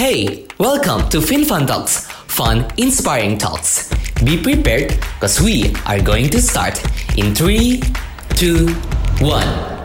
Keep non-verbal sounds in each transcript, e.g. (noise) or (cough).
Hey, welcome to FinFun Talks, fun, inspiring talks. Be prepared because we are going to start in 3, 2, 1.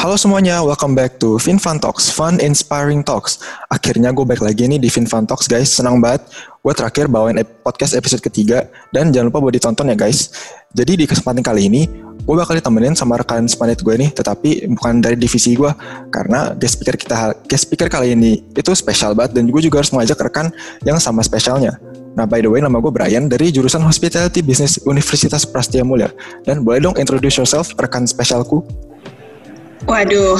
Halo semuanya, welcome back to FinFun Talks, Fun Inspiring Talks. Akhirnya gue balik lagi nih di FinFun Talks guys, senang banget. Gue terakhir bawain podcast episode ketiga, dan jangan lupa buat ditonton ya guys. Jadi di kesempatan kali ini, gue bakal ditemenin sama rekan sepanit gue nih, tetapi bukan dari divisi gue, karena guest speaker kita, guest speaker kali ini itu spesial banget dan gue juga harus mengajak rekan yang sama spesialnya. Nah, by the way, nama gue Brian dari jurusan Hospitality Business Universitas Prastia Mulia. Dan boleh dong introduce yourself, rekan spesialku. Waduh,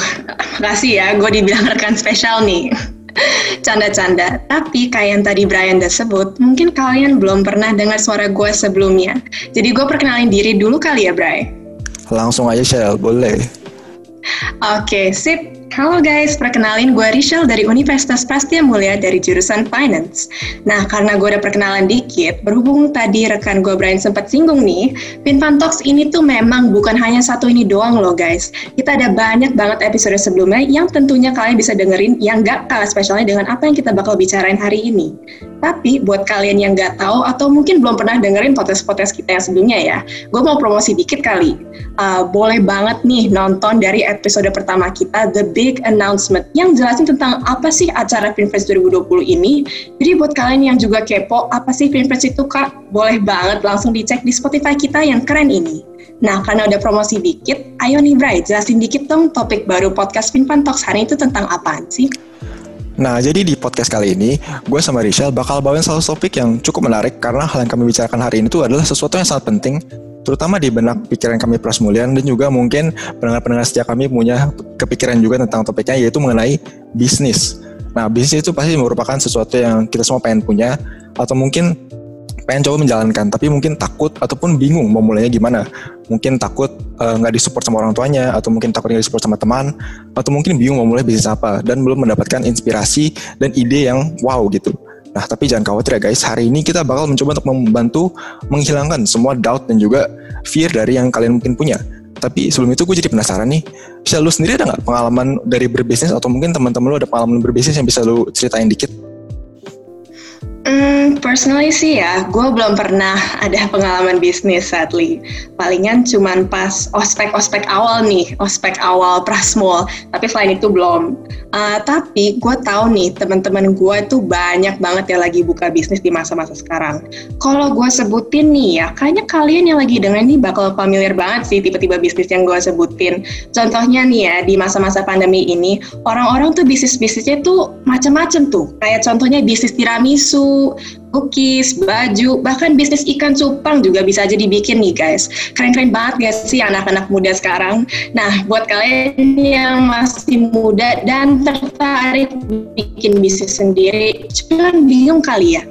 makasih ya, gue dibilang rekan spesial nih. (laughs) Canda-canda, tapi kayak yang tadi Brian udah sebut, mungkin kalian belum pernah dengar suara gue sebelumnya. Jadi gue perkenalin diri dulu kali ya, Brian. Langsung aja Shell, boleh. Oke, sip. Halo guys, perkenalin gue Rachel dari Universitas Prastia Mulia dari jurusan Finance. Nah, karena gue udah perkenalan dikit, berhubung tadi rekan gue Brian sempat singgung nih, Finfan Talks ini tuh memang bukan hanya satu ini doang loh guys. Kita ada banyak banget episode sebelumnya yang tentunya kalian bisa dengerin yang gak kalah spesialnya dengan apa yang kita bakal bicarain hari ini. Tapi buat kalian yang gak tahu atau mungkin belum pernah dengerin podcast-podcast kita yang sebelumnya ya, gue mau promosi dikit kali. Uh, boleh banget nih nonton dari episode pertama kita, The big announcement yang jelasin tentang apa sih acara Finfest 2020 ini. Jadi buat kalian yang juga kepo, apa sih Finfest itu kak? Boleh banget langsung dicek di Spotify kita yang keren ini. Nah, karena udah promosi dikit, ayo nih Bray, jelasin dikit dong topik baru podcast Finfan Talks hari itu tentang apaan sih? Nah, jadi di podcast kali ini, gue sama Rachel bakal bawain salah topik yang cukup menarik karena hal yang kami bicarakan hari ini itu adalah sesuatu yang sangat penting terutama di benak pikiran kami Prasmulian dan juga mungkin pendengar-pendengar setia kami punya kepikiran juga tentang topiknya yaitu mengenai bisnis. Nah, bisnis itu pasti merupakan sesuatu yang kita semua pengen punya atau mungkin pengen coba menjalankan tapi mungkin takut ataupun bingung mau mulainya gimana mungkin takut eh, nggak uh, disupport sama orang tuanya atau mungkin takut nggak disupport sama teman atau mungkin bingung mau mulai bisnis apa dan belum mendapatkan inspirasi dan ide yang wow gitu Nah, tapi jangan khawatir ya guys, hari ini kita bakal mencoba untuk membantu menghilangkan semua doubt dan juga fear dari yang kalian mungkin punya. Tapi sebelum itu gue jadi penasaran nih, bisa lu sendiri ada nggak pengalaman dari berbisnis atau mungkin teman-teman lu ada pengalaman berbisnis yang bisa lu ceritain dikit? Hmm, personally sih ya, gue belum pernah ada pengalaman bisnis sadly. Palingan cuman pas ospek-ospek awal nih, ospek awal prasmul. Tapi selain itu belum. Uh, tapi gue tahu nih teman-teman gue tuh banyak banget yang lagi buka bisnis di masa-masa sekarang. Kalau gue sebutin nih ya, kayaknya kalian yang lagi dengar nih bakal familiar banget sih tiba-tiba bisnis yang gue sebutin. Contohnya nih ya, di masa-masa pandemi ini, orang-orang tuh bisnis-bisnisnya tuh macam-macam tuh. Kayak contohnya bisnis tiramisu, cookies, baju, bahkan bisnis ikan cupang juga bisa aja dibikin nih guys. Keren-keren banget gak sih anak-anak muda sekarang? Nah, buat kalian yang masih muda dan tertarik bikin bisnis sendiri, cuman bingung kali ya,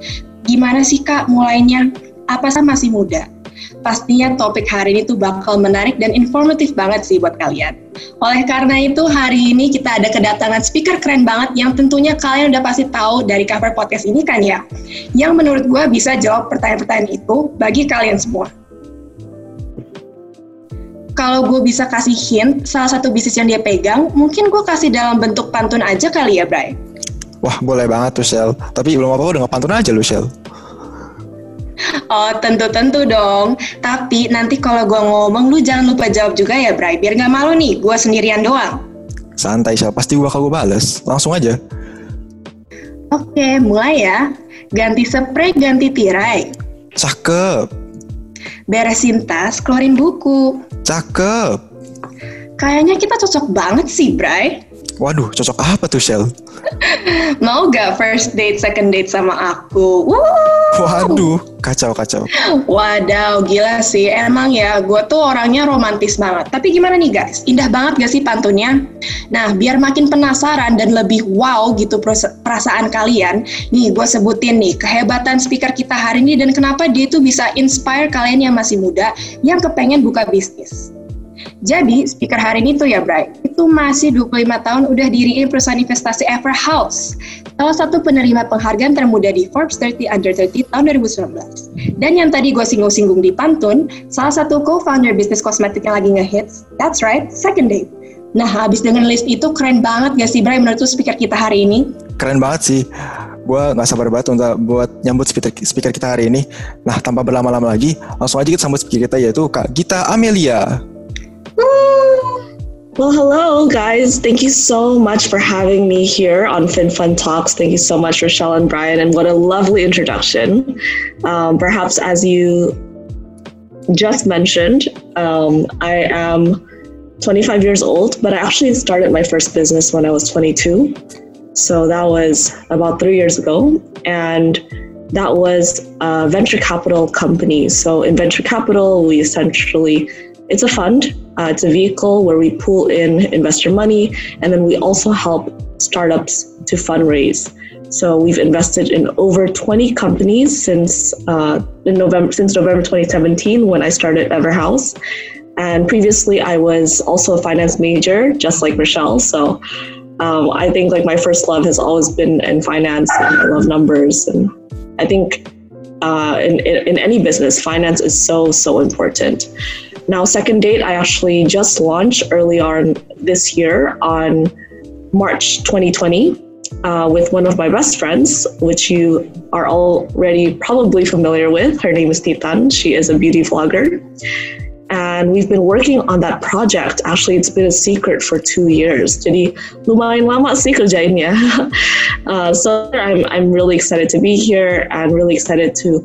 gimana sih kak mulainya? Apa sih masih muda? Pastinya topik hari ini tuh bakal menarik dan informatif banget sih buat kalian. Oleh karena itu hari ini kita ada kedatangan speaker keren banget yang tentunya kalian udah pasti tahu dari cover podcast ini kan ya. Yang menurut gue bisa jawab pertanyaan-pertanyaan itu bagi kalian semua. Kalau gue bisa kasih hint, salah satu bisnis yang dia pegang, mungkin gue kasih dalam bentuk pantun aja kali ya, Bray. Wah, boleh banget tuh, Shell. Tapi belum apa-apa udah pantun aja lu, Shell. Oh tentu-tentu dong. Tapi nanti kalau gue ngomong lu jangan lupa jawab juga ya Bray. Biar nggak malu nih, gue sendirian doang. Santai siapa pasti gue kalau gue bales. Langsung aja. Oke, mulai ya. Ganti spray, ganti tirai. Cakep. Beresin tas, keluarin buku. Cakep. Kayaknya kita cocok banget sih, Bray. Waduh, cocok apa tuh, Shell? (laughs) Mau gak first date, second date sama aku? Woo! Waduh, kacau kacau. Wadaw, gila sih. Emang ya, gue tuh orangnya romantis banget. Tapi gimana nih guys? Indah banget gak sih pantunnya? Nah, biar makin penasaran dan lebih wow gitu perasaan kalian, nih gue sebutin nih kehebatan speaker kita hari ini dan kenapa dia tuh bisa inspire kalian yang masih muda yang kepengen buka bisnis. Jadi, speaker hari ini tuh ya, Bray, itu masih 25 tahun udah diriin perusahaan investasi Everhouse, salah satu penerima penghargaan termuda di Forbes 30 Under 30 tahun 2019. Dan yang tadi gue singgung-singgung di pantun, salah satu co-founder bisnis kosmetik yang lagi ngehits, that's right, Second Date. Nah, habis dengan list itu keren banget gak sih, Bray, menurut speaker kita hari ini? Keren banget sih gue nggak sabar banget untuk buat nyambut speaker, speaker kita hari ini. Nah, tanpa berlama-lama lagi, langsung aja kita sambut speaker kita yaitu Kak Gita Amelia. Well, hello, guys. Thank you so much for having me here on FinFun Talks. Thank you so much, Rochelle and Brian, and what a lovely introduction. Um, perhaps as you just mentioned, um, I am 25 years old, but I actually started my first business when I was 22. So that was about three years ago. And that was a venture capital company. So in venture capital, we essentially, it's a fund, uh, it's a vehicle where we pull in investor money, and then we also help startups to fundraise. So we've invested in over 20 companies since uh, in November since November 2017 when I started Everhaus. And previously, I was also a finance major, just like Michelle. So um, I think like my first love has always been in finance, and I love numbers. And I think uh, in, in, in any business, finance is so so important. Now, second date, I actually just launched early on this year on March 2020. Uh, with one of my best friends, which you are already probably familiar with. Her name is Titan. She is a beauty vlogger and we've been working on that project. Actually, it's been a secret for two years. Jadi lumayan lama sih kerjainnya. (laughs) uh, so I'm I'm really excited to be here and really excited to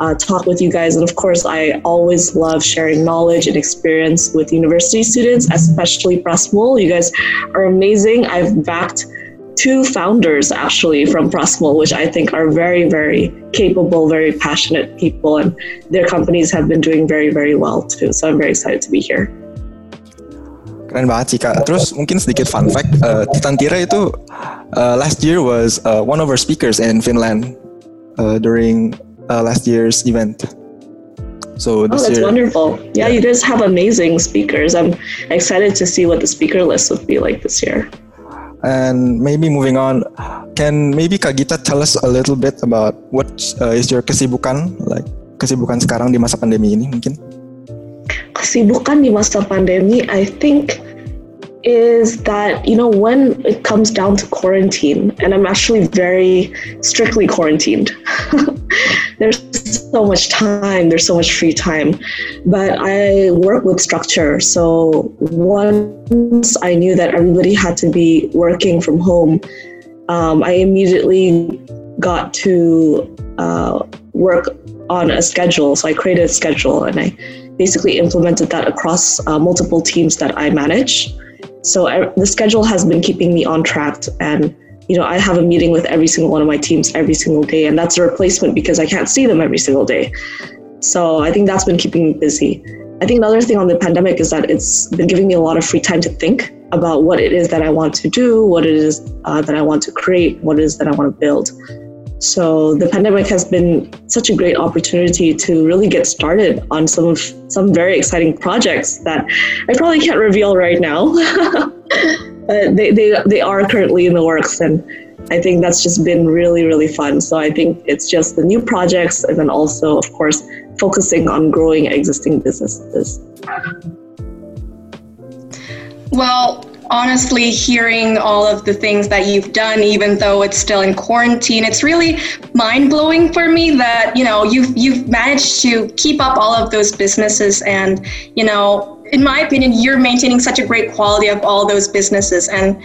uh, talk with you guys. And of course, I always love sharing knowledge and experience with university students, especially Prasmul. You guys are amazing. I've backed two founders actually from Prasmul, which I think are very, very capable, very passionate people, and their companies have been doing very, very well too. So I'm very excited to be here. Keren banget sih kak. Terus mungkin sedikit fun fact, uh, Titan Tyra itu uh, last year was uh, one of our speakers in Finland uh, during uh, last year's event. So oh, that's year, wonderful. Yeah, yeah, you guys have amazing speakers. I'm excited to see what the speaker list would be like this year. And maybe moving on, can maybe Kak Gita tell us a little bit about what uh, is your kesibukan, like kesibukan sekarang di masa pandemi ini mungkin? Kesibukan di masa pandemi, I think is that you know when it comes down to quarantine, and I'm actually very strictly quarantined. (laughs) there's so much time, there's so much free time. But I work with structure. So once I knew that everybody had to be working from home, um, I immediately got to uh, work on a schedule. So I created a schedule and I basically implemented that across uh, multiple teams that I manage. So I, the schedule has been keeping me on track and you know, I have a meeting with every single one of my teams every single day, and that's a replacement because I can't see them every single day. So I think that's been keeping me busy. I think another thing on the pandemic is that it's been giving me a lot of free time to think about what it is that I want to do, what it is uh, that I want to create, what it is that I want to build. So the pandemic has been such a great opportunity to really get started on some of some very exciting projects that I probably can't reveal right now. (laughs) uh, they, they, they are currently in the works and I think that's just been really, really fun. So I think it's just the new projects and then also, of course, focusing on growing existing businesses. Well, honestly, hearing all of the things that you've done, even though it's still in quarantine, it's really mind blowing for me that you know you've you've managed to keep up all of those businesses and you know in my opinion, you're maintaining such a great quality of all those businesses. And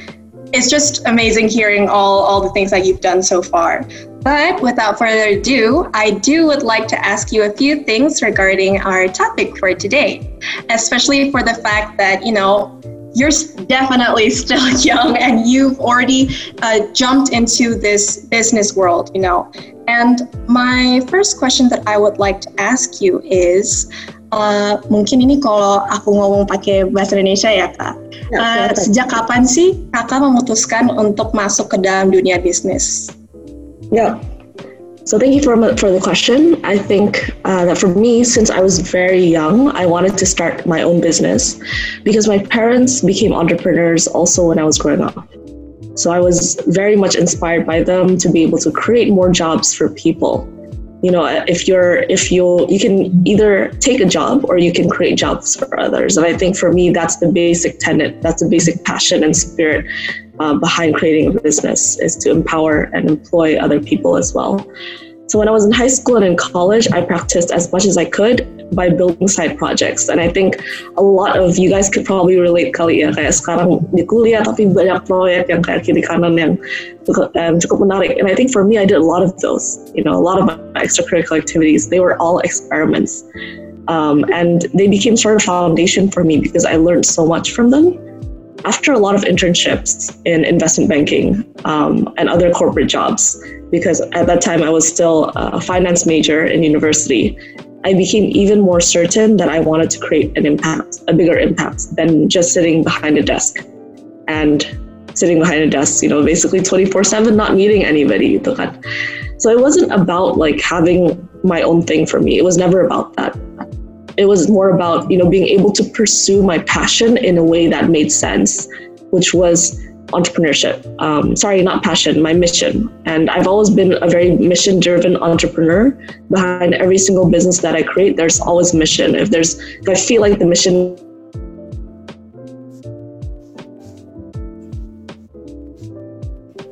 it's just amazing hearing all, all the things that you've done so far. But without further ado, I do would like to ask you a few things regarding our topic for today, especially for the fact that, you know, you're definitely still (laughs) young and you've already uh, jumped into this business world, you know. And my first question that I would like to ask you is Uh, mungkin ini kalau aku ngomong pakai bahasa Indonesia ya kak. uh, sejak kapan sih kakak memutuskan untuk masuk ke dalam dunia bisnis? Ya. So thank you for for the question. I think uh, that for me, since I was very young, I wanted to start my own business because my parents became entrepreneurs also when I was growing up. So I was very much inspired by them to be able to create more jobs for people. You know if you're if you you can either take a job or you can create jobs for others. And i think for me that's the basic tenet that's the basic passion and spirit uh, behind creating a business is to empower and employ other people as well. So when I was in high school and in college, I practiced as much as I could by building side projects. And I think a lot of you guys could probably relate kali ya kayak sekarang di kuliah tapi banyak proyek yang kayak kiri kanan yang um, cukup menarik. And I think for me, I did a lot of those. You know, a lot of my extracurricular activities. They were all experiments. Um, and they became sort of foundation for me because I learned so much from them after a lot of internships in investment banking um, and other corporate jobs, because at that time I was still a finance major in university, I became even more certain that I wanted to create an impact, a bigger impact than just sitting behind a desk and sitting behind a desk, you know, basically 24 7, not meeting anybody. So it wasn't about like having my own thing for me. It was never about that it was more about you know being able to pursue my passion in a way that made sense which was entrepreneurship. Um, sorry not passion my mission. And i've always been a very mission driven entrepreneur. Behind every single business that i create there's always mission. If there's if i feel like the mission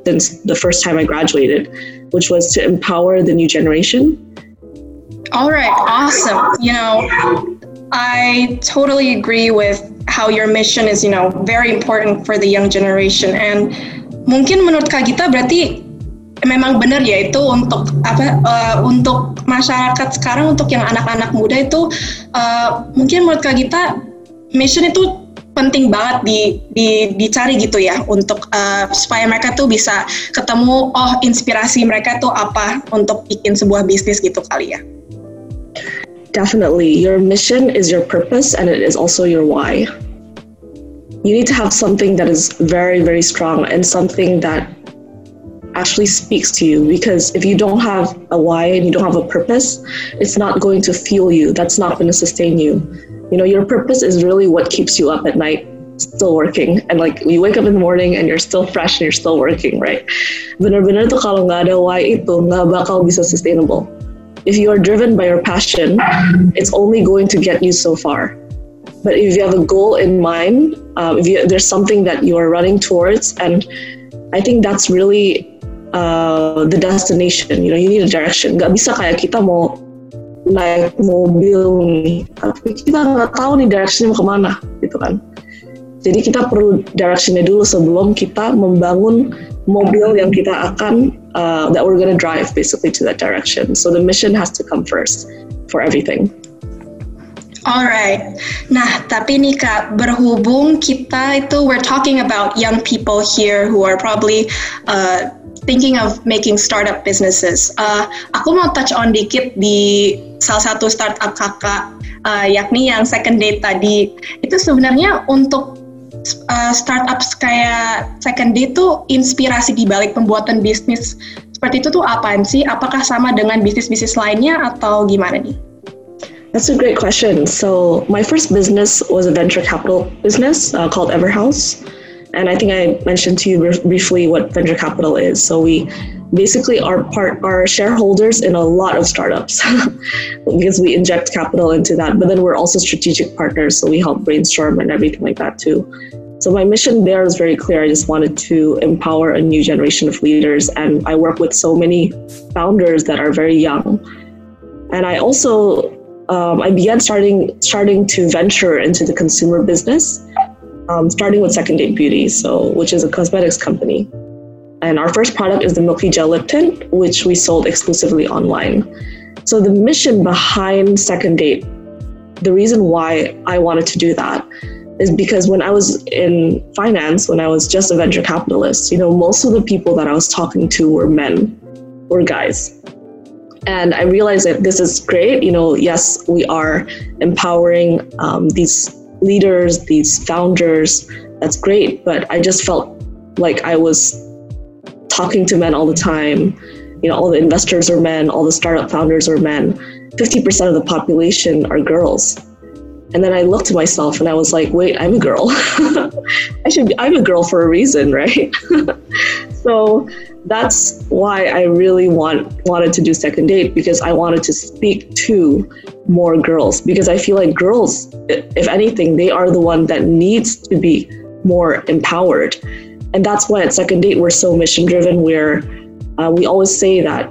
since the first time i graduated which was to empower the new generation. All right, awesome. You know, I totally agree with how your mission is, you know, very important for the young generation. And mungkin menurut Kak Gita berarti memang benar ya itu untuk apa uh, untuk masyarakat sekarang untuk yang anak-anak muda itu uh, mungkin menurut Kak Gita mission itu penting banget di, di dicari gitu ya untuk uh, supaya mereka tuh bisa ketemu oh inspirasi mereka tuh apa untuk bikin sebuah bisnis gitu kali ya. Definitely. Your mission is your purpose and it is also your why. You need to have something that is very, very strong and something that actually speaks to you because if you don't have a why and you don't have a purpose, it's not going to fuel you. That's not going to sustain you. You know, your purpose is really what keeps you up at night still working and like you wake up in the morning and you're still fresh and you're still working right bener-bener tuh kalau nggak ada why itu nggak bakal bisa sustainable if you are driven by your passion, it's only going to get you so far. But if you have a goal in mind, um, if you, there's something that you are running towards, and I think that's really uh, the destination. You know, you need a direction. Gak bisa kayak kita mau naik mobil nih, tapi kita nggak tahu nih directionnya mau ke mana, gitu kan. Jadi kita perlu directionnya dulu sebelum kita membangun mobil yang kita akan uh, that we're going to drive basically to that direction. So the mission has to come first for everything. Alright, nah tapi nih kak berhubung kita itu we're talking about young people here who are probably uh, thinking of making startup businesses. Uh, aku mau touch on dikit di salah satu startup kakak, uh, yakni yang second date tadi. Itu sebenarnya untuk uh, startups kayak Second Day itu inspirasi di balik pembuatan bisnis seperti itu tuh apaan sih? Apakah sama dengan bisnis-bisnis lainnya atau gimana nih? That's a great question. So my first business was a venture capital business uh, called Everhouse. And I think I mentioned to you briefly what venture capital is. So we basically are part are shareholders in a lot of startups (laughs) because we inject capital into that. But then we're also strategic partners, so we help brainstorm and everything like that too. So my mission there is very clear. I just wanted to empower a new generation of leaders, and I work with so many founders that are very young. And I also um, I began starting starting to venture into the consumer business, um, starting with Second Date Beauty, so which is a cosmetics company. And our first product is the Milky Gel Lip Tint, which we sold exclusively online. So the mission behind Second Date, the reason why I wanted to do that is because when I was in finance, when I was just a venture capitalist, you know, most of the people that I was talking to were men, were guys. And I realized that this is great. You know, yes, we are empowering um, these leaders, these founders. That's great. But I just felt like I was talking to men all the time. You know, all the investors are men, all the startup founders are men. 50% of the population are girls and then I looked at myself and I was like, wait, I'm a girl. (laughs) I should be, I'm a girl for a reason, right? (laughs) so that's why I really want wanted to do second date because I wanted to speak to more girls because I feel like girls, if anything, they are the one that needs to be more empowered, and that's why at second date we're so mission driven. Where uh, we always say that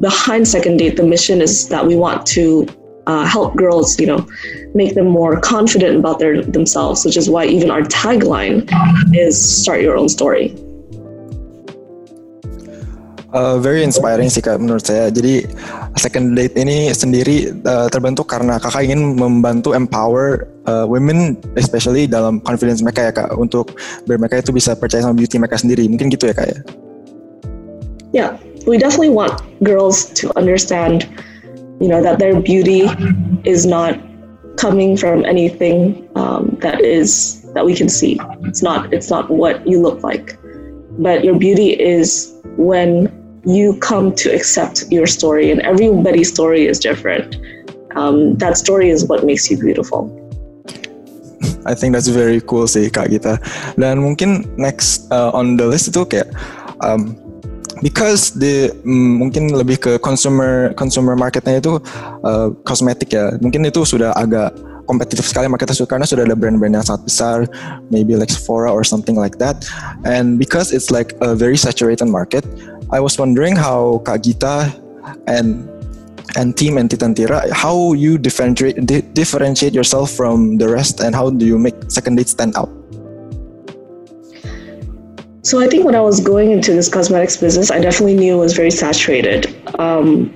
behind second date, the mission is that we want to uh, help girls, you know, make them more confident about their themselves, which is why even our tagline is "Start Your Own Story." Uh, very inspiring sih kak menurut saya. Jadi second date ini sendiri uh, terbentuk karena kakak ingin membantu empower uh, women, especially dalam confidence mereka ya kak, untuk biar mereka itu bisa percaya sama beauty mereka sendiri. Mungkin gitu ya kak ya? Yeah, we definitely want girls to understand, you know, that their beauty is not coming from anything um, that is that we can see. It's not. It's not what you look like, but your beauty is when you come to accept your story, and everybody's story is different. Um, that story is what makes you beautiful. I think that's very cool sih kak kita. Dan mungkin next uh, on the list itu kayak um, because the mm, mungkin lebih ke consumer consumer marketnya itu uh, ya. Mungkin itu sudah agak kompetitif sekali marketnya karena sudah ada brand-brand yang sangat besar, maybe like Sephora or something like that. And because it's like a very saturated market, I was wondering how Kak Gita and and team and Titan Tyra, how you differentiate di- differentiate yourself from the rest, and how do you make second date stand out? So I think when I was going into this cosmetics business, I definitely knew it was very saturated. Um,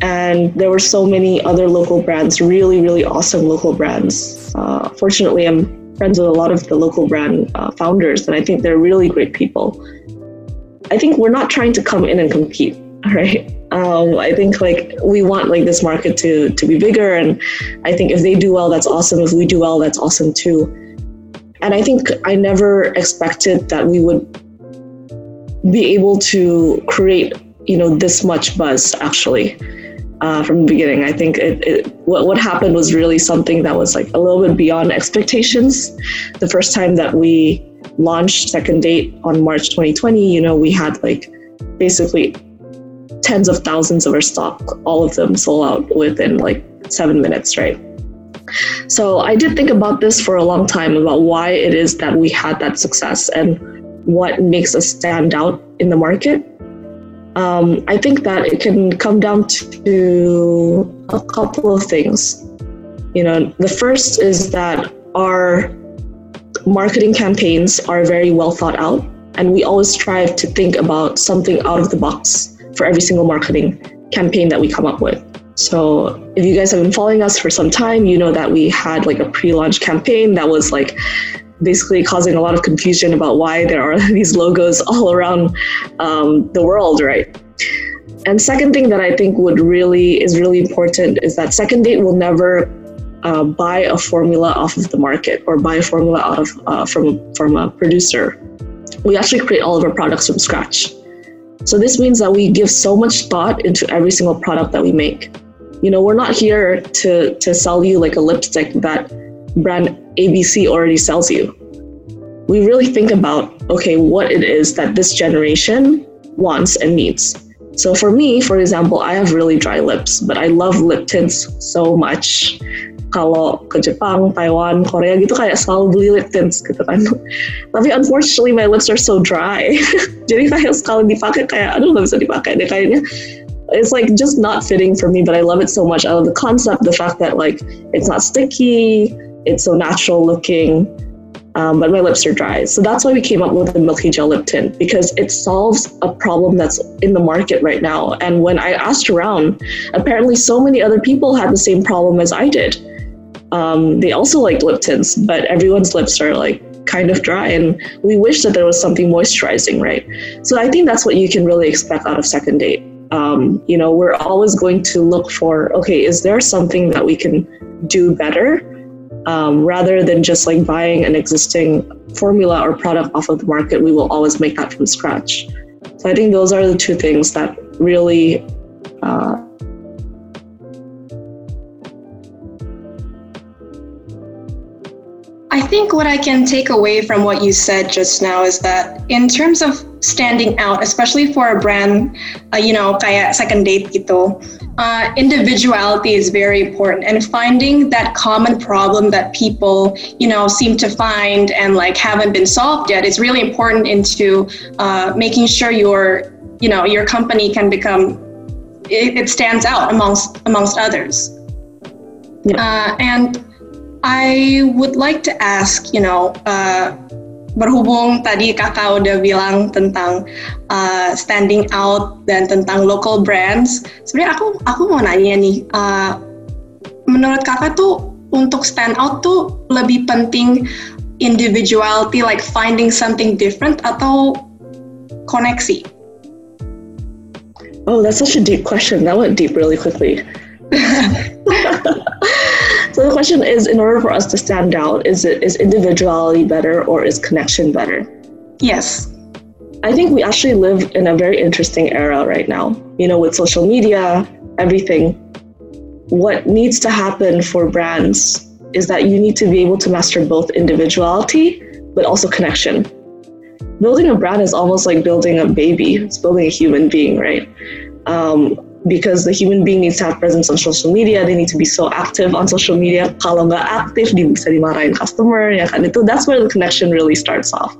and there were so many other local brands, really, really awesome local brands. Uh, fortunately, I'm friends with a lot of the local brand uh, founders, and I think they're really great people. I think we're not trying to come in and compete, (laughs) right? Um, I think like we want like this market to to be bigger, and I think if they do well, that's awesome. If we do well, that's awesome too. And I think I never expected that we would be able to create you know this much buzz actually uh, from the beginning. I think it, it, what what happened was really something that was like a little bit beyond expectations. The first time that we launched Second Date on March 2020, you know, we had like basically tens of thousands of our stock, all of them sold out within like seven minutes, right? So I did think about this for a long time about why it is that we had that success and what makes us stand out in the market. Um, I think that it can come down to a couple of things. You know, the first is that our marketing campaigns are very well thought out, and we always strive to think about something out of the box for every single marketing campaign that we come up with. So, if you guys have been following us for some time, you know that we had like a pre launch campaign that was like basically causing a lot of confusion about why there are (laughs) these logos all around um, the world, right? And second thing that I think would really is really important is that second date will never uh, buy a formula off of the market or buy a formula out of uh, from from a producer. We actually create all of our products from scratch. So this means that we give so much thought into every single product that we make. You know, we're not here to to sell you like a lipstick that brand ABC already sells you. We really think about okay, what it is that this generation wants and needs. So for me, for example, I have really dry lips, but I love lip tints so much. Kalau ke Jepang, Taiwan, Korea gitu kayak selalu beli lip tints gitu kan. Tapi unfortunately my lips are so dry. (laughs) Jadi kayak sekali dipakai kayak aduh nggak bisa dipakai deh kayaknya. It's like just not fitting for me, but I love it so much. I love the concept, the fact that like it's not sticky, it's so natural looking. Um, but my lips are dry. So that's why we came up with the Milky Gel Lip Tint because it solves a problem that's in the market right now. And when I asked around, apparently so many other people had the same problem as I did. Um, they also like lip tints, but everyone's lips are like kind of dry, and we wish that there was something moisturizing, right? So I think that's what you can really expect out of second date. Um, you know, we're always going to look for okay, is there something that we can do better? Um, rather than just like buying an existing formula or product off of the market, we will always make that from scratch. So I think those are the two things that really uh, I think what I can take away from what you said just now is that in terms of standing out, especially for a brand, uh, you know, kayak second date gitu. Uh, individuality is very important, and finding that common problem that people, you know, seem to find and like haven't been solved yet is really important into uh, making sure your, you know, your company can become it, it stands out amongst amongst others. Yeah. Uh, and I would like to ask, you know, uh, berhubung tadi kakak udah bilang tentang uh, standing out dan tentang local brands, sebenarnya aku aku mau nanya nih, uh, menurut kakak tuh untuk stand out tuh lebih penting individuality, like finding something different atau koneksi? Oh, that's such a deep question. That went deep really quickly. (laughs) So the question is, in order for us to stand out, is it is individuality better or is connection better? Yes. I think we actually live in a very interesting era right now. You know, with social media, everything. What needs to happen for brands is that you need to be able to master both individuality but also connection. Building a brand is almost like building a baby. It's building a human being, right? Um, because the human being needs to have presence on social media. They need to be so active on social media. Kalau nggak aktif, di bisa dimarahin customer, ya kan? Itu that's where the connection really starts off.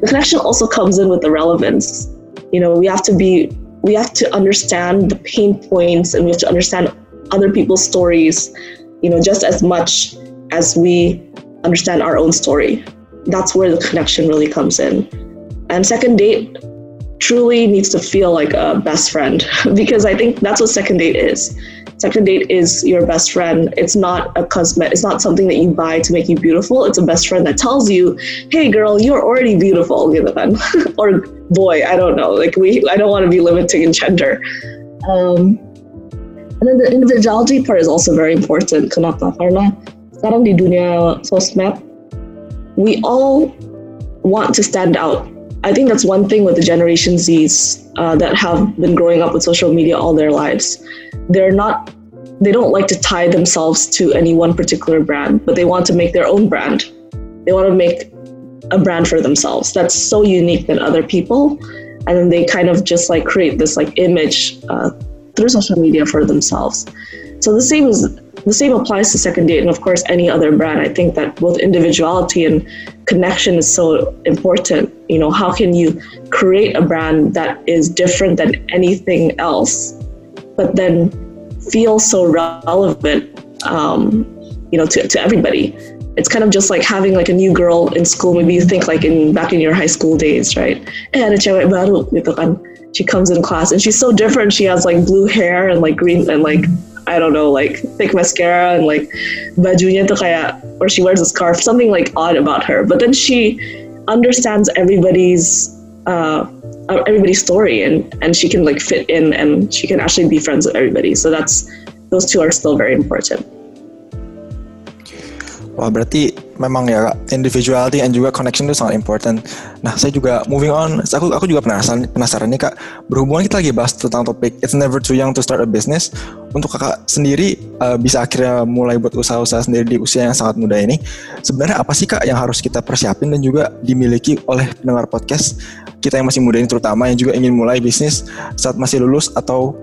The connection also comes in with the relevance. You know, we have to be, we have to understand the pain points, and we have to understand other people's stories. You know, just as much as we understand our own story. That's where the connection really comes in. And second date, truly needs to feel like a best friend (laughs) because I think that's what second date is. Second date is your best friend. It's not a cosmetic. It's not something that you buy to make you beautiful. It's a best friend that tells you, "Hey, girl, you're already beautiful," (laughs) or boy, I don't know. Like we, I don't want to be limiting in gender. Um, and then the individuality part is also very important. Kenapa? Karena sekarang di dunia sosmed, we all want to stand out I think that's one thing with the Generation Zs uh, that have been growing up with social media all their lives. They're not, they don't like to tie themselves to any one particular brand, but they want to make their own brand. They want to make a brand for themselves that's so unique than other people. And then they kind of just like create this like image uh, through social media for themselves. So the same is the same applies to second date and of course any other brand. I think that both individuality and connection is so important. You know, how can you create a brand that is different than anything else, but then feel so relevant, um, you know, to, to everybody? It's kind of just like having like a new girl in school. Maybe you think like in back in your high school days, right? Ada cewek baru. She comes in class and she's so different. She has like blue hair and like green and like I don't know, like thick mascara and like bajunya tuh kayak, or she wears a scarf, something like odd about her. But then she understands everybody's uh, everybody's story and and she can like fit in and she can actually be friends with everybody. So that's those two are still very important. Wah berarti memang ya individuality and juga connection itu sangat important. Nah saya juga moving on, aku aku juga penasaran penasaran nih kak, berhubungan kita lagi bahas tentang topik it's never too young to start a business. Untuk kakak sendiri uh, bisa akhirnya mulai buat usaha-usaha sendiri di usia yang sangat muda ini, sebenarnya apa sih kak yang harus kita persiapin dan juga dimiliki oleh pendengar podcast kita yang masih muda ini terutama yang juga ingin mulai bisnis saat masih lulus atau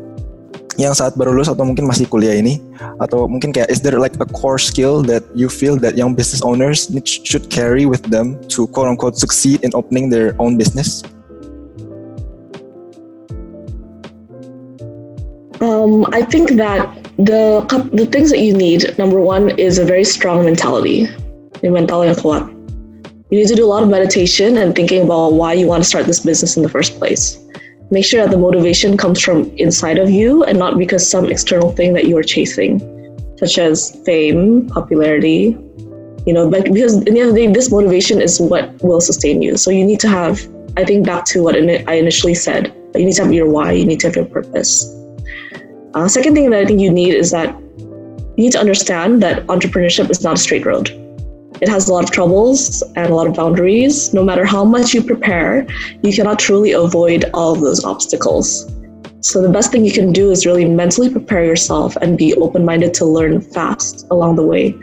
yang saat baru lulus atau mungkin masih kuliah ini atau mungkin kayak is there like a core skill that you feel that young business owners should carry with them to quote unquote succeed in opening their own business? Um, I think that the the things that you need number one is a very strong mentality. Mental yang kuat. You need to do a lot of meditation and thinking about why you want to start this business in the first place make sure that the motivation comes from inside of you and not because some external thing that you are chasing, such as fame, popularity. You know, but because in the end of the day, this motivation is what will sustain you. So you need to have, I think, back to what I initially said. You need to have your why. You need to have your purpose. Uh, second thing that I think you need is that you need to understand that entrepreneurship is not a straight road it has a lot of troubles and a lot of boundaries. No matter how much you prepare, you cannot truly avoid all of those obstacles. So, the best thing you can do is really mentally prepare yourself and be open minded to learn fast along the way.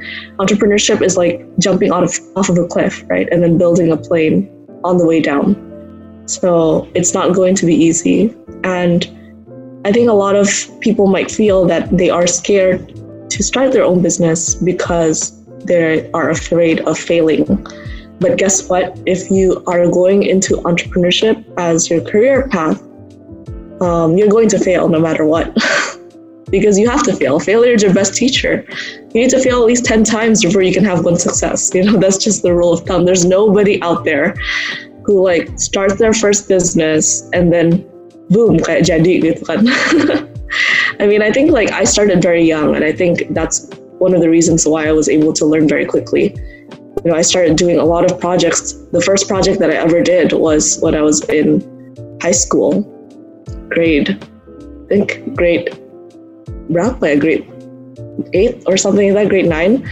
Entrepreneurship is like jumping out of, off of a cliff, right? And then building a plane on the way down. So it's not going to be easy. And I think a lot of people might feel that they are scared to start their own business because they are afraid of failing. But guess what? If you are going into entrepreneurship as your career path, um, you're going to fail no matter what. (laughs) because you have to fail. Failure is your best teacher. You need to fail at least 10 times before you can have one success. You know, (laughs) that's just the rule of thumb. There's nobody out there who like starts their first business and then boom, kayak jadi gitu kan. I mean, I think like I started very young and I think that's one of the reasons why I was able to learn very quickly. You know, I started doing a lot of projects. The first project that I ever did was when I was in high school, grade, I think grade berapa ya grade eight or something like that, grade nine.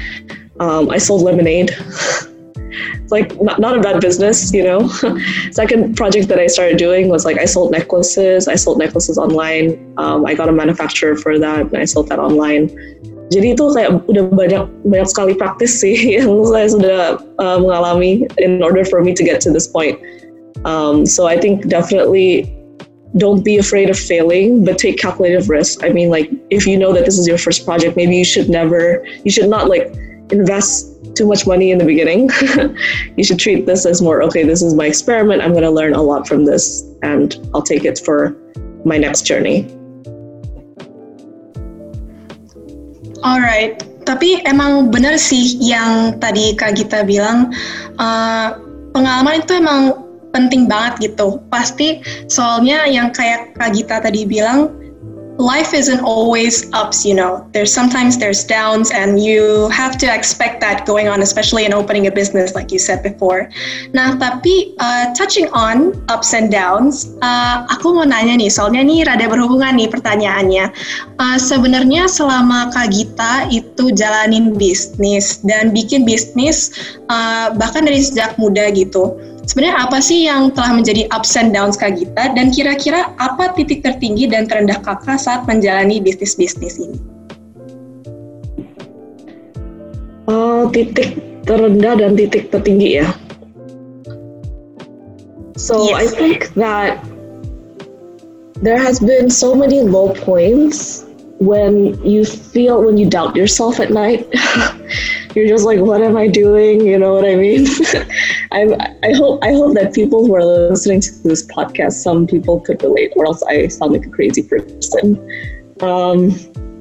Um, I sold lemonade. it's (laughs) like not, not a bad business, you know. (laughs) Second project that I started doing was like I sold necklaces. I sold necklaces online. Um, I got a manufacturer for that, and I sold that online. Jadi itu kayak udah banyak banyak sekali praktis sih (laughs) yang saya sudah uh, mengalami in order for me to get to this point. Um, so I think definitely don't be afraid of failing, but take calculated risks. I mean, like if you know that this is your first project, maybe you should never, you should not like invest too much money in the beginning. (laughs) you should treat this as more, okay, this is my experiment. I'm going to learn a lot from this and I'll take it for my next journey. Alright, tapi emang benar sih yang tadi Kak Gita bilang, uh, pengalaman itu emang penting banget gitu. Pasti soalnya yang kayak Kak Gita tadi bilang, life isn't always ups, you know. There's sometimes there's downs and you have to expect that going on, especially in opening a business like you said before. Nah, tapi uh, touching on ups and downs, uh, aku mau nanya nih, soalnya nih rada berhubungan nih pertanyaannya. Uh, sebenarnya selama Kak Gita itu jalanin bisnis dan bikin bisnis uh, bahkan dari sejak muda gitu sebenarnya apa sih yang telah menjadi ups and downs Kak Gita dan kira-kira apa titik tertinggi dan terendah kakak saat menjalani bisnis-bisnis ini? Oh, titik terendah dan titik tertinggi ya. So yes. I think that there has been so many low points when you feel when you doubt yourself at night. (laughs) you're just like, what am I doing? You know what I mean? (laughs) I, I hope I hope that people who are listening to this podcast, some people could relate, or else I sound like a crazy person. Um,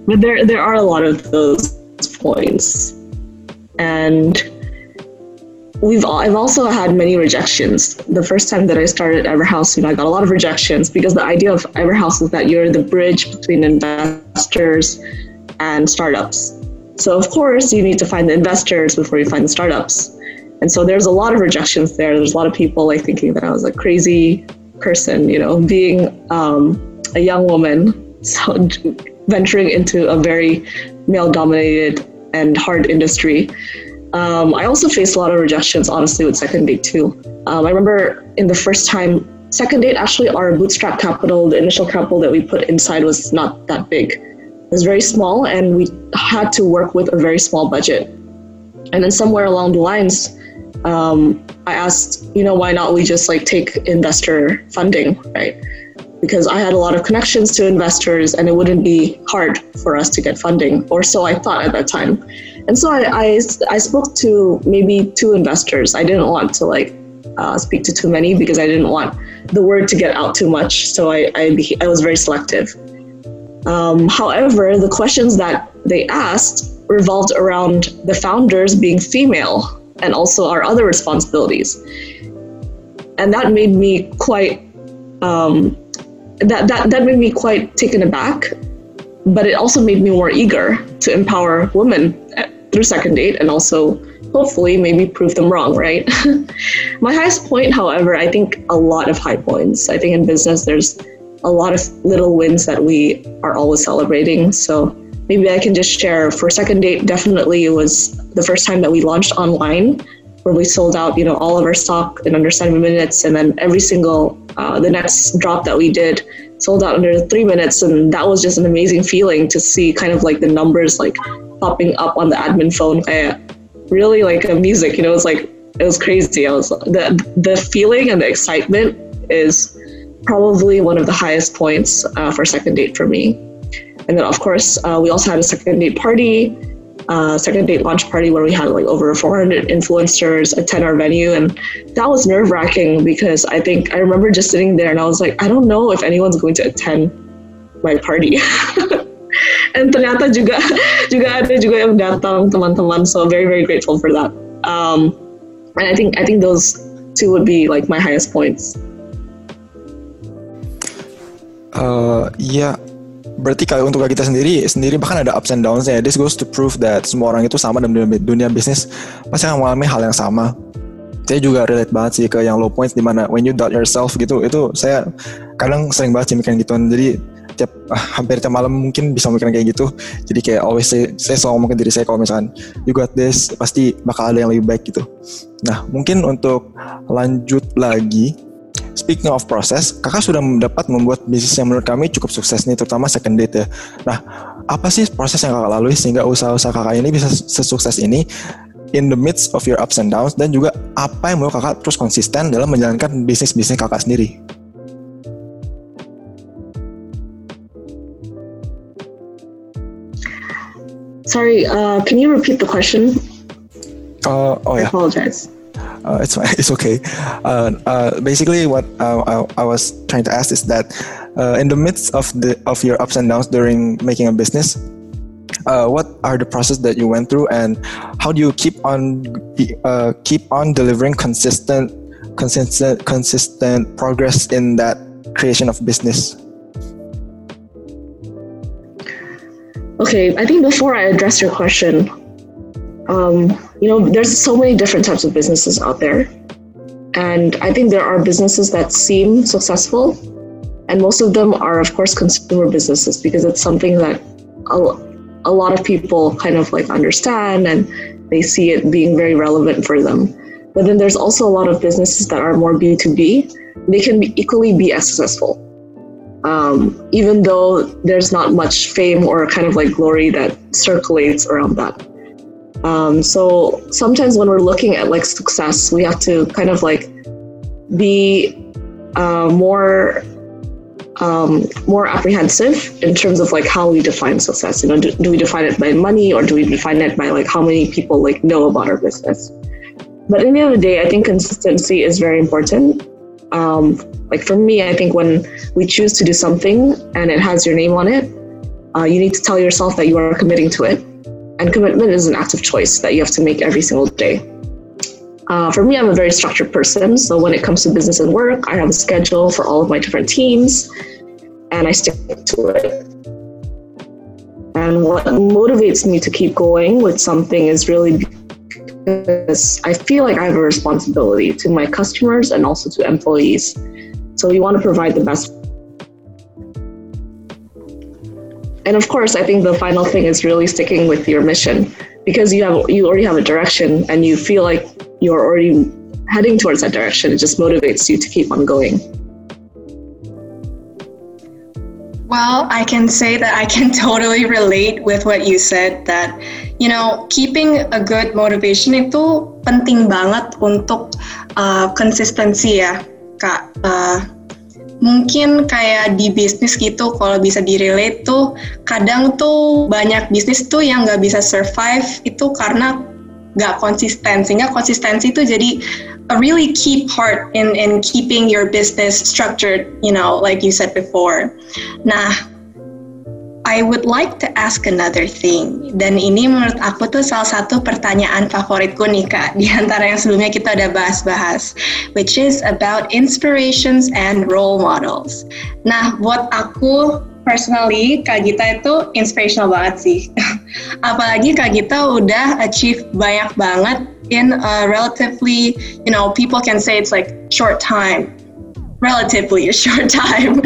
but there there are a lot of those points, and we've I've also had many rejections. The first time that I started Everhaus, you know, I got a lot of rejections because the idea of Everhaus is that you're the bridge between investors and startups. So of course, you need to find the investors before you find the startups. And so there's a lot of rejections there. There's a lot of people like thinking that I was a crazy person, you know, being um, a young woman, (laughs) so venturing into a very male-dominated and hard industry. Um, I also faced a lot of rejections, honestly, with Second Date too. Um, I remember in the first time, Second Date, actually, our bootstrap capital, the initial capital that we put inside was not that big It was very small and we had to work with a very small budget. And then somewhere along the lines, um, I asked, you know, why not we just like take investor funding, right? Because I had a lot of connections to investors and it wouldn't be hard for us to get funding, or so I thought at that time. And so I, I, I spoke to maybe two investors. I didn't want to like uh, speak to too many because I didn't want the word to get out too much. So I, I, I was very selective. Um, however, the questions that they asked revolved around the founders being female and also our other responsibilities. And that made me quite um, that, that that made me quite taken aback, but it also made me more eager to empower women through second date and also hopefully maybe prove them wrong, right? (laughs) My highest point, however, I think a lot of high points. I think in business there's a lot of little wins that we are always celebrating. So maybe I can just share for second date, definitely it was the first time that we launched online where we sold out, you know, all of our stock in under seven minutes. And then every single, uh, the next drop that we did sold out under three minutes. And that was just an amazing feeling to see kind of like the numbers like popping up on the admin phone. I, really like a music, you know, it was like, it was crazy. I was the, the feeling and the excitement is probably one of the highest points uh, for second date for me. And then, of course, uh, we also had a second date party, uh, second date launch party where we had like over 400 influencers attend our venue. And that was nerve wracking because I think I remember just sitting there and I was like, I don't know if anyone's going to attend my party. (laughs) and ternyata juga (laughs) juga ada juga yang datang teman-teman. So very very grateful for that. Um, and I think I think those two would be like my highest points. Uh, ya, berarti kalau untuk kita sendiri, sendiri bahkan ada ups and downs ya. This goes to prove that semua orang itu sama dalam dunia, bisnis pasti akan mengalami hal yang sama. Saya juga relate banget sih ke yang low points di mana when you doubt yourself gitu, itu saya kadang sering banget sih mikirin gituan. Jadi tiap ah, hampir tiap malam mungkin bisa mikirin kayak gitu. Jadi kayak always say, saya selalu ngomong diri saya kalau misalkan you got this, pasti bakal ada yang lebih baik gitu. Nah, mungkin untuk lanjut lagi Speaking of proses, kakak sudah dapat membuat bisnis yang menurut kami cukup sukses nih, terutama second date ya. Nah, apa sih proses yang kakak lalui sehingga usaha-usaha kakak ini bisa sesukses ini in the midst of your ups and downs dan juga apa yang mau kakak terus konsisten dalam menjalankan bisnis-bisnis kakak sendiri? Sorry, uh, can you repeat the question? Uh, oh I ya. apologize. Uh, it's (laughs) it's okay. Uh, uh, basically, what uh, I, I, was trying to ask is that uh, in the midst of the of your ups and downs during making a business, uh, what are the process that you went through, and how do you keep on keep on delivering consistent, consistent, consistent progress in that creation of business? Okay, I think before I address your question, um, you know, there's so many different types of businesses out there. And I think there are businesses that seem successful, and most of them are, of course, consumer businesses because it's something that a, a lot of people kind of like understand and they see it being very relevant for them. But then there's also a lot of businesses that are more B2B. They can be equally be as successful. Um, even though there's not much fame or kind of like glory that circulates around that. Um, so sometimes when we're looking at like success, we have to kind of like be uh, more um, more apprehensive in terms of like how we define success. You know, do, do, we define it by money or do we define it by like how many people like know about our business? But in the end of the day, I think consistency is very important. Um, like for me, I think when we choose to do something and it has your name on it, uh, you need to tell yourself that you are committing to it and commitment is an active choice that you have to make every single day. Uh, for me, I'm a very structured person. So when it comes to business and work, I have a schedule for all of my different teams and I stick to it. And what motivates me to keep going with something is really because I feel like I have a responsibility to my customers and also to employees. So we want to provide the best And of course, I think the final thing is really sticking with your mission because you have you already have a direction and you feel like you're already heading towards that direction. It just motivates you to keep on going. Well, I can say that I can (laughs) totally relate with what you said that you know, keeping a good motivation itu penting banget untuk uh, ya, Kak. Uh, mungkin kayak di bisnis gitu kalau bisa direlate tuh kadang tuh banyak bisnis tuh yang nggak bisa survive itu karena nggak konsisten. Sehingga konsistensi itu jadi a really key part in in keeping your business structured you know like you said before. Nah I would like to ask another thing. Dan ini menurut aku tuh salah satu pertanyaan favoritku nih Kak, di antara yang sebelumnya kita udah bahas-bahas, which is about inspirations and role models. Nah, buat aku personally, Kak Gita itu inspirational banget sih. (laughs) Apalagi Kak Gita udah achieve banyak banget in a relatively, you know, people can say it's like short time relatively a short (laughs) time.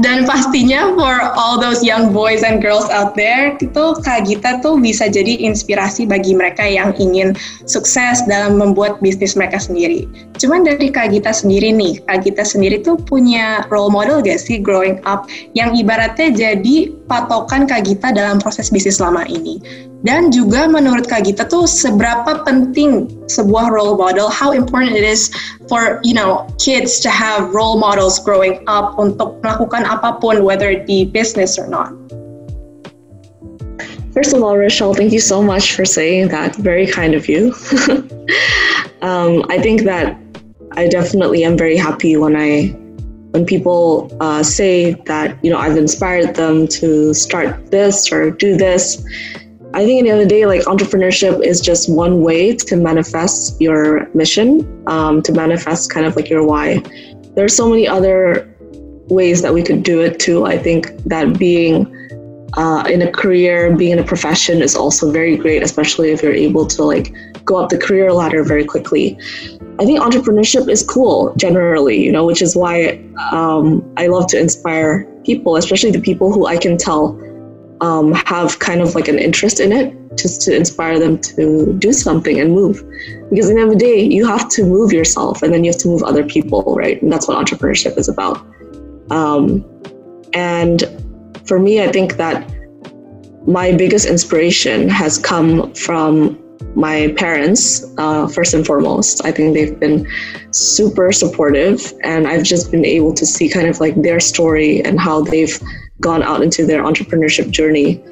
Dan pastinya for all those young boys and girls out there, itu Kak Gita tuh bisa jadi inspirasi bagi mereka yang ingin sukses dalam membuat bisnis mereka sendiri. Cuman dari Kak Gita sendiri nih, Kak Gita sendiri tuh punya role model gak sih growing up yang ibaratnya jadi patokan Kak Gita dalam proses bisnis selama ini? Dan juga menurut Kak Gita tuh seberapa penting sebuah role model, how important it is for you know kids to have role models growing up untuk melakukan apapun, whether it be business or not. First of all, Rochelle, thank you so much for saying that. Very kind of you. (laughs) um, I think that I definitely am very happy when I when people uh, say that you know I've inspired them to start this or do this I think at the end of the day, like entrepreneurship is just one way to manifest your mission, um, to manifest kind of like your why. There are so many other ways that we could do it too. I think that being uh, in a career, being in a profession is also very great, especially if you're able to like go up the career ladder very quickly. I think entrepreneurship is cool generally, you know, which is why um, I love to inspire people, especially the people who I can tell um, have kind of like an interest in it just to inspire them to do something and move. Because in the end of the day, you have to move yourself and then you have to move other people, right? And that's what entrepreneurship is about. Um, and for me, I think that my biggest inspiration has come from my parents, uh, first and foremost. I think they've been super supportive, and I've just been able to see kind of like their story and how they've gone out into their entrepreneurship journey.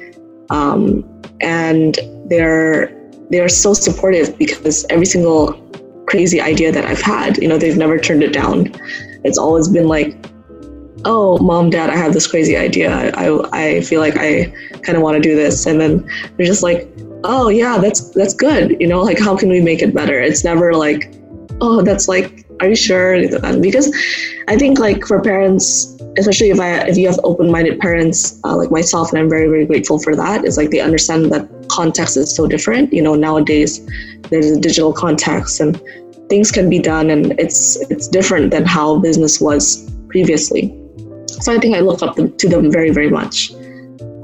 Um, and they're they're so supportive because every single crazy idea that I've had, you know, they've never turned it down. It's always been like, oh, mom, dad, I have this crazy idea. I, I feel like I kind of want to do this. And then they're just like, oh yeah, that's, that's good. You know, like, how can we make it better? It's never like, oh, that's like, are you sure? Because I think like for parents, especially if I if you have open-minded parents uh, like myself, and I'm very very grateful for that. It's like they understand that context is so different. You know, nowadays there's a digital context and things can be done, and it's it's different than how business was previously. So I think I look up to them very very much.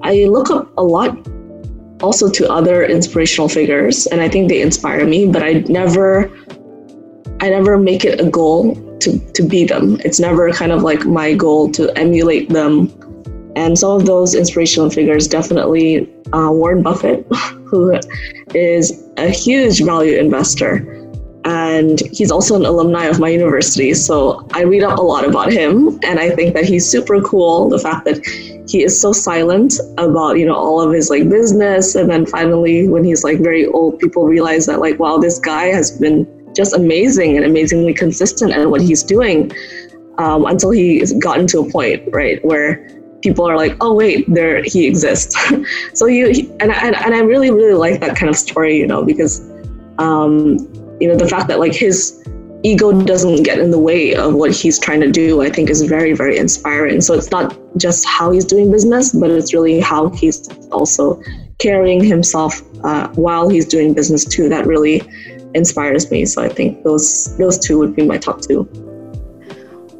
I look up a lot also to other inspirational figures, and I think they inspire me. But I never I never make it a goal to, to be them. It's never kind of like my goal to emulate them. And some of those inspirational figures, definitely uh, Warren Buffett, (laughs) who is a huge value investor. And he's also an alumni of my university. So I read up a lot about him. And I think that he's super cool. The fact that he is so silent about, you know, all of his like business. And then finally, when he's like very old, people realize that like, wow, this guy has been just amazing and amazingly consistent at what he's doing um, until he's gotten to a point, right, where people are like, oh wait, there he exists. (laughs) so you and, and and I really really like that kind of story, you know, because um, you know the fact that like his ego doesn't get in the way of what he's trying to do, I think is very very inspiring. So it's not just how he's doing business, but it's really how he's also carrying himself uh, while he's doing business too. That really inspires me. So I think those those two would be my top two.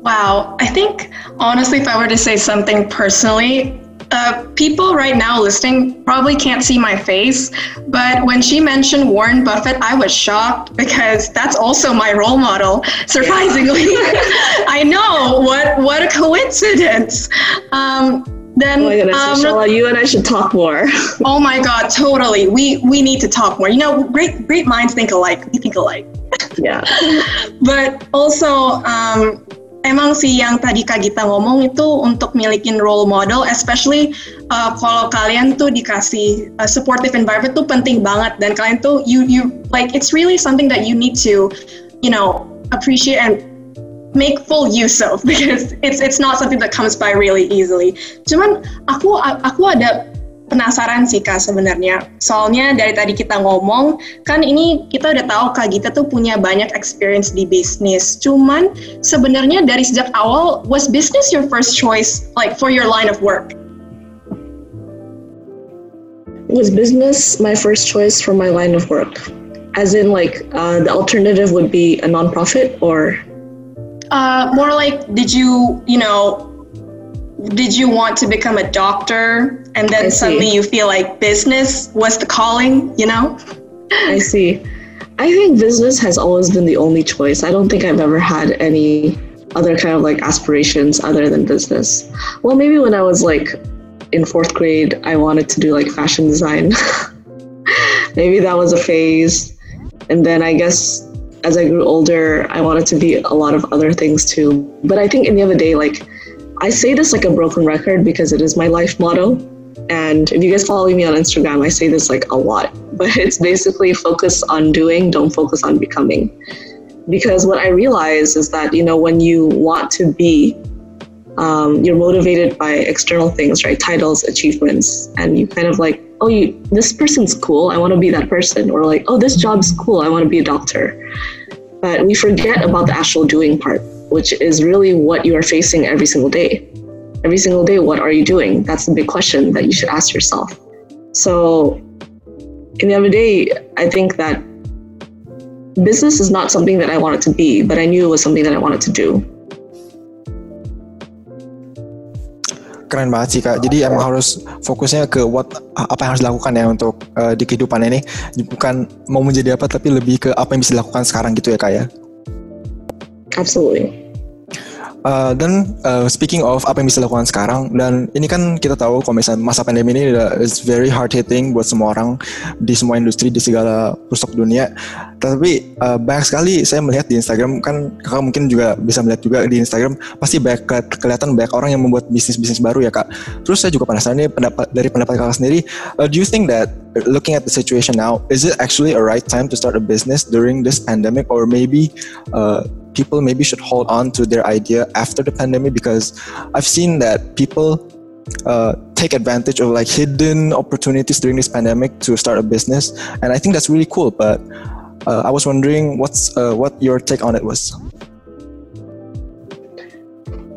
Wow, I think honestly, if I were to say something personally, uh, people right now listening probably can't see my face, but when she mentioned Warren Buffett, I was shocked because that's also my role model. Surprisingly, (laughs) I know what what a coincidence. Um, then, oh my goodness, um, you and I should talk more. (laughs) oh my God, totally. We we need to talk more. You know, great great minds think alike. We think alike. Yeah. (laughs) but also, um, emang sih yang tadi Kak Gita ngomong itu untuk milikin role model, especially uh, kalau kalian tuh dikasih a supportive environment tuh penting banget dan kalian tuh you you like it's really something that you need to, you know, appreciate and make full use of (laughs) because it's it's not something that comes by really easily. Cuman aku aku ada penasaran sih kak sebenarnya. Soalnya dari tadi kita ngomong kan ini kita udah tahu kak Gita tuh punya banyak experience di bisnis. Cuman sebenarnya dari sejak awal was business your first choice like for your line of work? Was business my first choice for my line of work? As in like uh, the alternative would be a nonprofit or uh, more like, did you, you know, did you want to become a doctor and then suddenly you feel like business was the calling, you know? I see. I think business has always been the only choice. I don't think I've ever had any other kind of like aspirations other than business. Well, maybe when I was like in fourth grade, I wanted to do like fashion design. (laughs) maybe that was a phase. And then I guess as I grew older, I wanted to be a lot of other things too. But I think in the end of the day, like I say this like a broken record because it is my life motto. And if you guys follow me on Instagram, I say this like a lot. (laughs) But it's basically focus on doing, don't focus on becoming. Because what I realize is that, you know, when you want to be, um, you're motivated by external things, right? Titles, achievements, and you kind of like, oh, you, this person's cool. I want to be that person. Or like, oh, this job's cool. I want to be a doctor. But we forget about the actual doing part which is really what you are facing every single day. Every single day, what are you doing? That's the big question that you should ask yourself. So, in the other day, I think that business is not something that I wanted to be, but I knew it was something that I wanted to do. Keren banget sih kak. Jadi emang harus fokusnya ke what apa yang harus dilakukan ya untuk uh, di kehidupan ini. Bukan mau menjadi apa, tapi lebih ke apa yang bisa dilakukan sekarang gitu ya kak ya. Absolutely. Uh, dan uh, speaking of apa yang bisa dilakukan sekarang dan ini kan kita tahu kalau misalnya masa pandemi ini is very hard hitting buat semua orang di semua industri di segala pelosok dunia. Tapi uh, banyak sekali saya melihat di Instagram kan kakak mungkin juga bisa melihat juga di Instagram pasti banyak ke kelihatan banyak orang yang membuat bisnis bisnis baru ya kak. Terus saya juga penasaran nih pendapat dari pendapat kakak sendiri. Uh, do you think that looking at the situation now, is it actually a right time to start a business during this pandemic or maybe uh, people maybe should hold on to their idea after the pandemic because I've seen that people uh, take advantage of like hidden opportunities during this pandemic to start a business, and I think that's really cool. But uh, I was wondering what's uh, what your take on it was.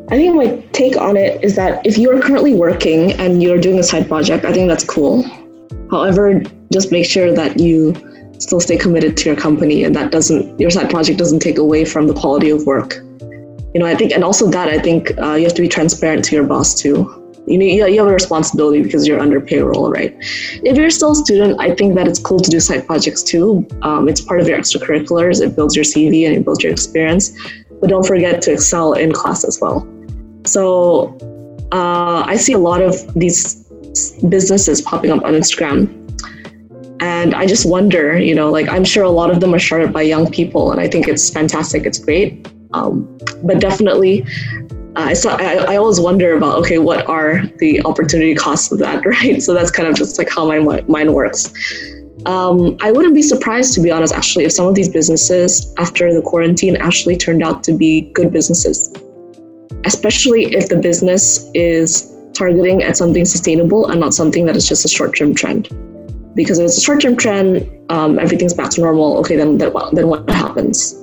I think my take on it is that if you are currently working and you're doing a side project, I think that's cool. However, just make sure that you still stay committed to your company and that doesn't your side project doesn't take away from the quality of work. You know i think and also that i think uh, you have to be transparent to your boss too. You know you have a responsibility because you're under payroll right? If you're still a student i think that it's cool to do side projects too. Um, it's part of your extracurriculars. It builds your cv and it builds your experience. But don't forget to excel in class as well. So uh, i see a lot of these businesses popping up on instagram and I just wonder, you know, like I'm sure a lot of them are started by young people, and I think it's fantastic. It's great. Um, but definitely, uh, I, saw, I, I always wonder about okay, what are the opportunity costs of that, (laughs) right? So that's kind of just like how my mind works. Um, I wouldn't be surprised, to be honest, actually, if some of these businesses after the quarantine actually turned out to be good businesses, especially if the business is targeting at something sustainable and not something that is just a short term trend because if it's a short-term trend, um, everything's back to normal. Okay, then then what, then what happens?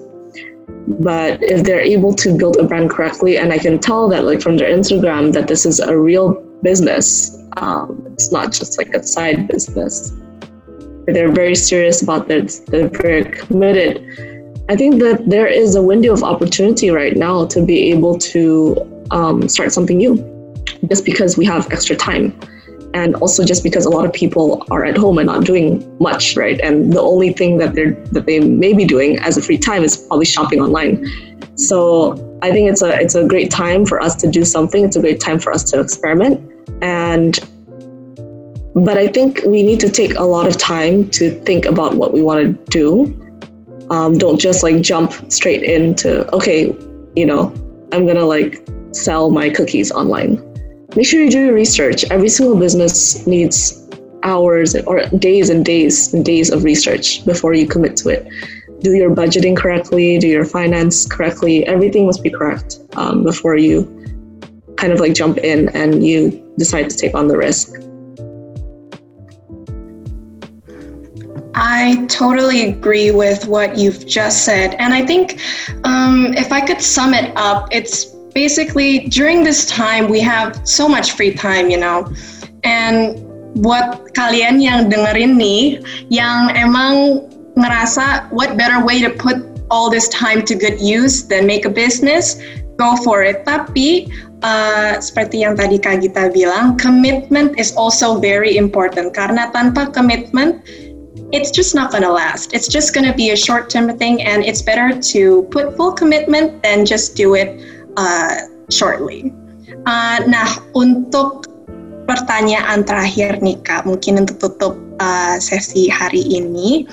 But if they're able to build a brand correctly, and I can tell that like from their Instagram that this is a real business, um, it's not just like a side business. They're very serious about this. They're very committed. I think that there is a window of opportunity right now to be able to um, start something new, just because we have extra time. And also just because a lot of people are at home and not doing much right? And the only thing that they're that they may be doing as a free time is probably shopping online. So i think it's a it's a great time for us to do something. It's a great time for us to experiment. And but i think we need to take a lot of time to think about what we want to do. Um, don't just like jump straight into okay you know i'm gonna like sell my cookies online make sure you do your research. Every single business needs hours or days and days and days of research before you commit to it. Do your budgeting correctly, do your finance correctly. Everything must be correct um, before you kind of like jump in and you decide to take on the risk. I totally agree with what you've just said. And I think um, if I could sum it up, it's basically during this time we have so much free time, you know. And buat kalian yang dengerin nih, yang emang ngerasa what better way to put all this time to good use than make a business, go for it. Tapi uh, seperti yang tadi Kak Gita bilang, commitment is also very important karena tanpa commitment it's just not going to last. It's just going to be a short term thing, and it's better to put full commitment than just do it uh, shortly. Uh, nah, untuk pertanyaan terakhir nih Kak, mungkin untuk tutup uh, sesi hari ini.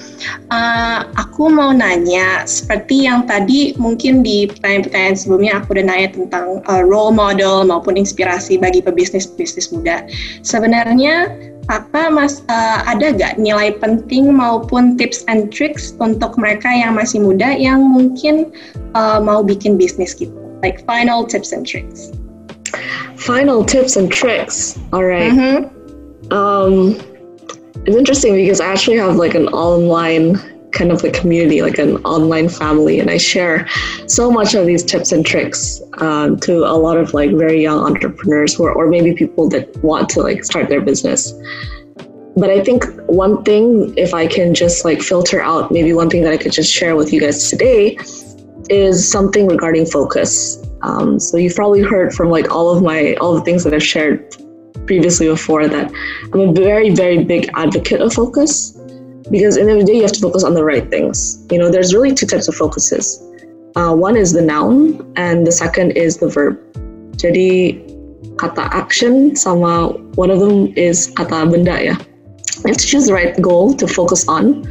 Uh, aku mau nanya, seperti yang tadi mungkin di pertanyaan-pertanyaan sebelumnya aku udah nanya tentang uh, role model maupun inspirasi bagi pebisnis-bisnis muda. Sebenarnya apa mas uh, ada gak nilai penting maupun tips and tricks untuk mereka yang masih muda yang mungkin uh, mau bikin bisnis gitu? Like final tips and tricks. Final tips and tricks. All right. mm-hmm. Um, it's interesting because I actually have like an online kind of a community, like an online family, and I share so much of these tips and tricks um, to a lot of like very young entrepreneurs who are, or maybe people that want to like start their business. But I think one thing, if I can just like filter out, maybe one thing that I could just share with you guys today is something regarding focus. Um, so you've probably heard from like all of my all the things that I've shared previously before that I'm a very very big advocate of focus because in the, day you have to focus on the right things. You know, there's really two types of focuses. Uh, one is the noun and the second is the verb. Jadi kata action sama one of them is kata benda ya. You have to choose the right goal to focus on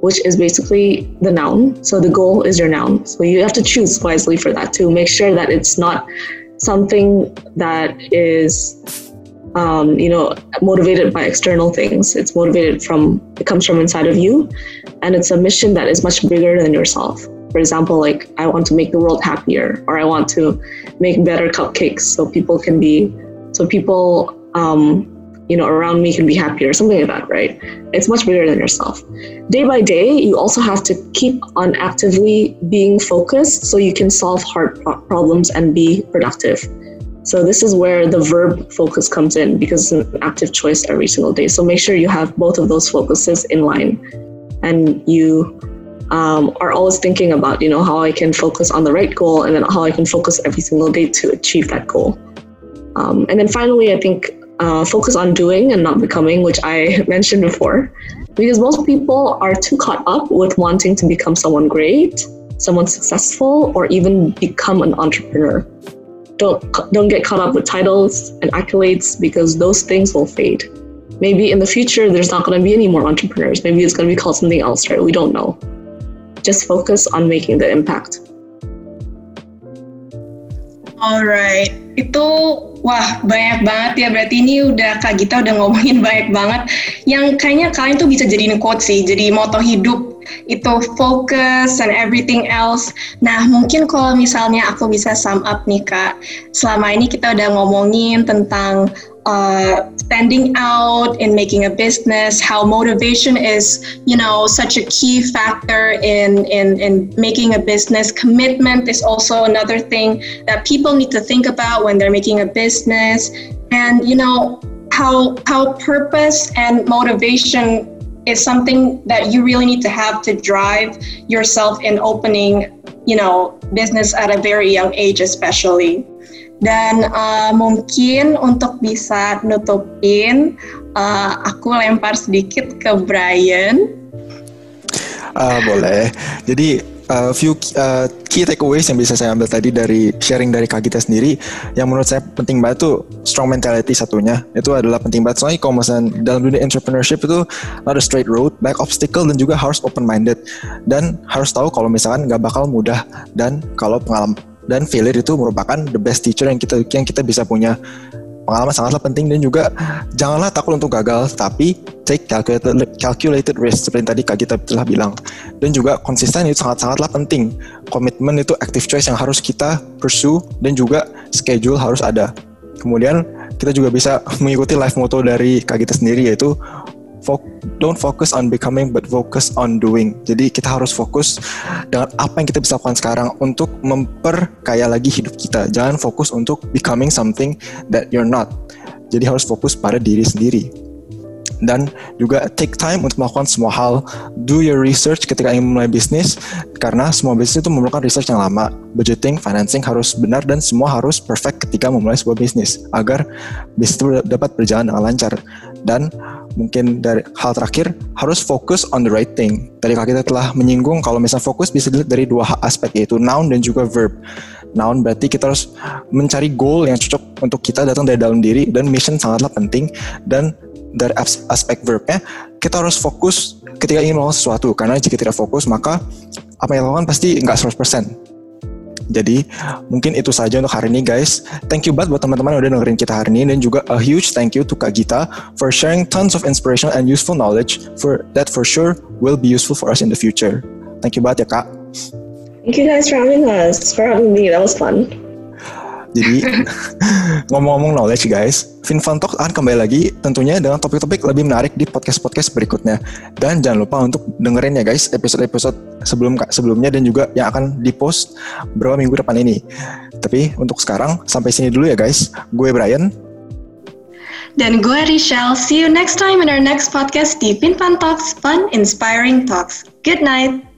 which is basically the noun. So the goal is your noun. So you have to choose wisely for that to make sure that it's not something that is um, you know motivated by external things it's motivated from it comes from inside of you and it's a mission that is much bigger than yourself for example like i want to make the world happier or i want to make better cupcakes so people can be so people um, you know around me can be happier something like that right? It's much bigger than yourself. Day by day you also have to keep on actively being focused so you can solve hard pro- problems and be productive. So this is where the verb focus comes in because it's an active choice every single day. So make sure you have both of those focuses in line. And you um, are always thinking about you know how i can focus on the right goal and then how i can focus every single day to achieve that goal. Um, and then finally i think uh, focus on doing and not becoming, which I (laughs) mentioned before, because most people are too caught up with wanting to become someone great, someone successful, or even become an entrepreneur. Don't don't get caught up with titles and accolades because those things will fade. Maybe in the future there's not going to be any more entrepreneurs. Maybe it's going to be called something else, right? We don't know. Just focus on making the impact. Alright, itu Wah, banyak banget ya. Berarti ini udah Kak Gita udah ngomongin banyak banget. Yang kayaknya kalian tuh bisa jadiin quote sih. Jadi moto hidup itu focus and everything else. Nah, mungkin kalau misalnya aku bisa sum up nih Kak. Selama ini kita udah ngomongin tentang uh, standing out in making a business, how motivation is, you know, such a key factor in, in, in making a business. Commitment is also another thing that people need to think about when they're making a business. And, you know, how, how purpose and motivation is something that you really need to have to drive yourself in opening, you know, business at a very young age especially. Dan uh, mungkin untuk bisa nutupin, uh, aku lempar sedikit ke Brian. Uh, boleh. Jadi uh, few uh, key takeaways yang bisa saya ambil tadi dari sharing dari Kak Gita sendiri yang menurut saya penting banget tuh strong mentality satunya itu adalah penting banget soalnya kalau misalnya dalam dunia entrepreneurship itu not straight road banyak obstacle dan juga harus open minded dan harus tahu kalau misalkan nggak bakal mudah dan kalau pengalaman dan failure itu merupakan the best teacher yang kita yang kita bisa punya. Pengalaman sangatlah penting dan juga janganlah takut untuk gagal tapi take calculated calculated risk seperti tadi Kak Gita telah bilang. Dan juga konsisten itu sangat-sangatlah penting. Komitmen itu active choice yang harus kita pursue dan juga schedule harus ada. Kemudian kita juga bisa mengikuti life motto dari Kak Gita sendiri yaitu don't focus on becoming but focus on doing. Jadi kita harus fokus dengan apa yang kita bisa lakukan sekarang untuk memperkaya lagi hidup kita. Jangan fokus untuk becoming something that you're not. Jadi harus fokus pada diri sendiri. Dan juga take time untuk melakukan semua hal. Do your research ketika ingin memulai bisnis karena semua bisnis itu memerlukan research yang lama. Budgeting, financing harus benar dan semua harus perfect ketika memulai sebuah bisnis agar bisnis itu dapat berjalan dengan lancar. Dan mungkin dari hal terakhir harus fokus on the right thing. Tadi kita telah menyinggung kalau misalnya fokus bisa dilihat dari dua aspek yaitu noun dan juga verb. Noun berarti kita harus mencari goal yang cocok untuk kita datang dari dalam diri dan mission sangatlah penting dan dari aspek verbnya, kita harus fokus ketika ingin melakukan sesuatu. Karena jika tidak fokus, maka apa yang dilakukan pasti nggak 100%. Jadi mungkin itu saja untuk hari ini guys. Thank you banget buat teman-teman yang udah dengerin kita hari ini dan juga a huge thank you to Kak Gita for sharing tons of inspirational and useful knowledge for that for sure will be useful for us in the future. Thank you banget ya Kak. Thank you guys for having us, for having me. That was fun. Jadi (laughs) ngomong-ngomong knowledge guys, FinFun Talk akan kembali lagi tentunya dengan topik-topik lebih menarik di podcast-podcast berikutnya. Dan jangan lupa untuk dengerin ya guys episode-episode sebelum sebelumnya dan juga yang akan dipost beberapa minggu depan ini. Tapi untuk sekarang sampai sini dulu ya guys. Gue Brian. Dan gue Rachel. See you next time in our next podcast di FinFun Talks, Fun Inspiring Talks. Good night.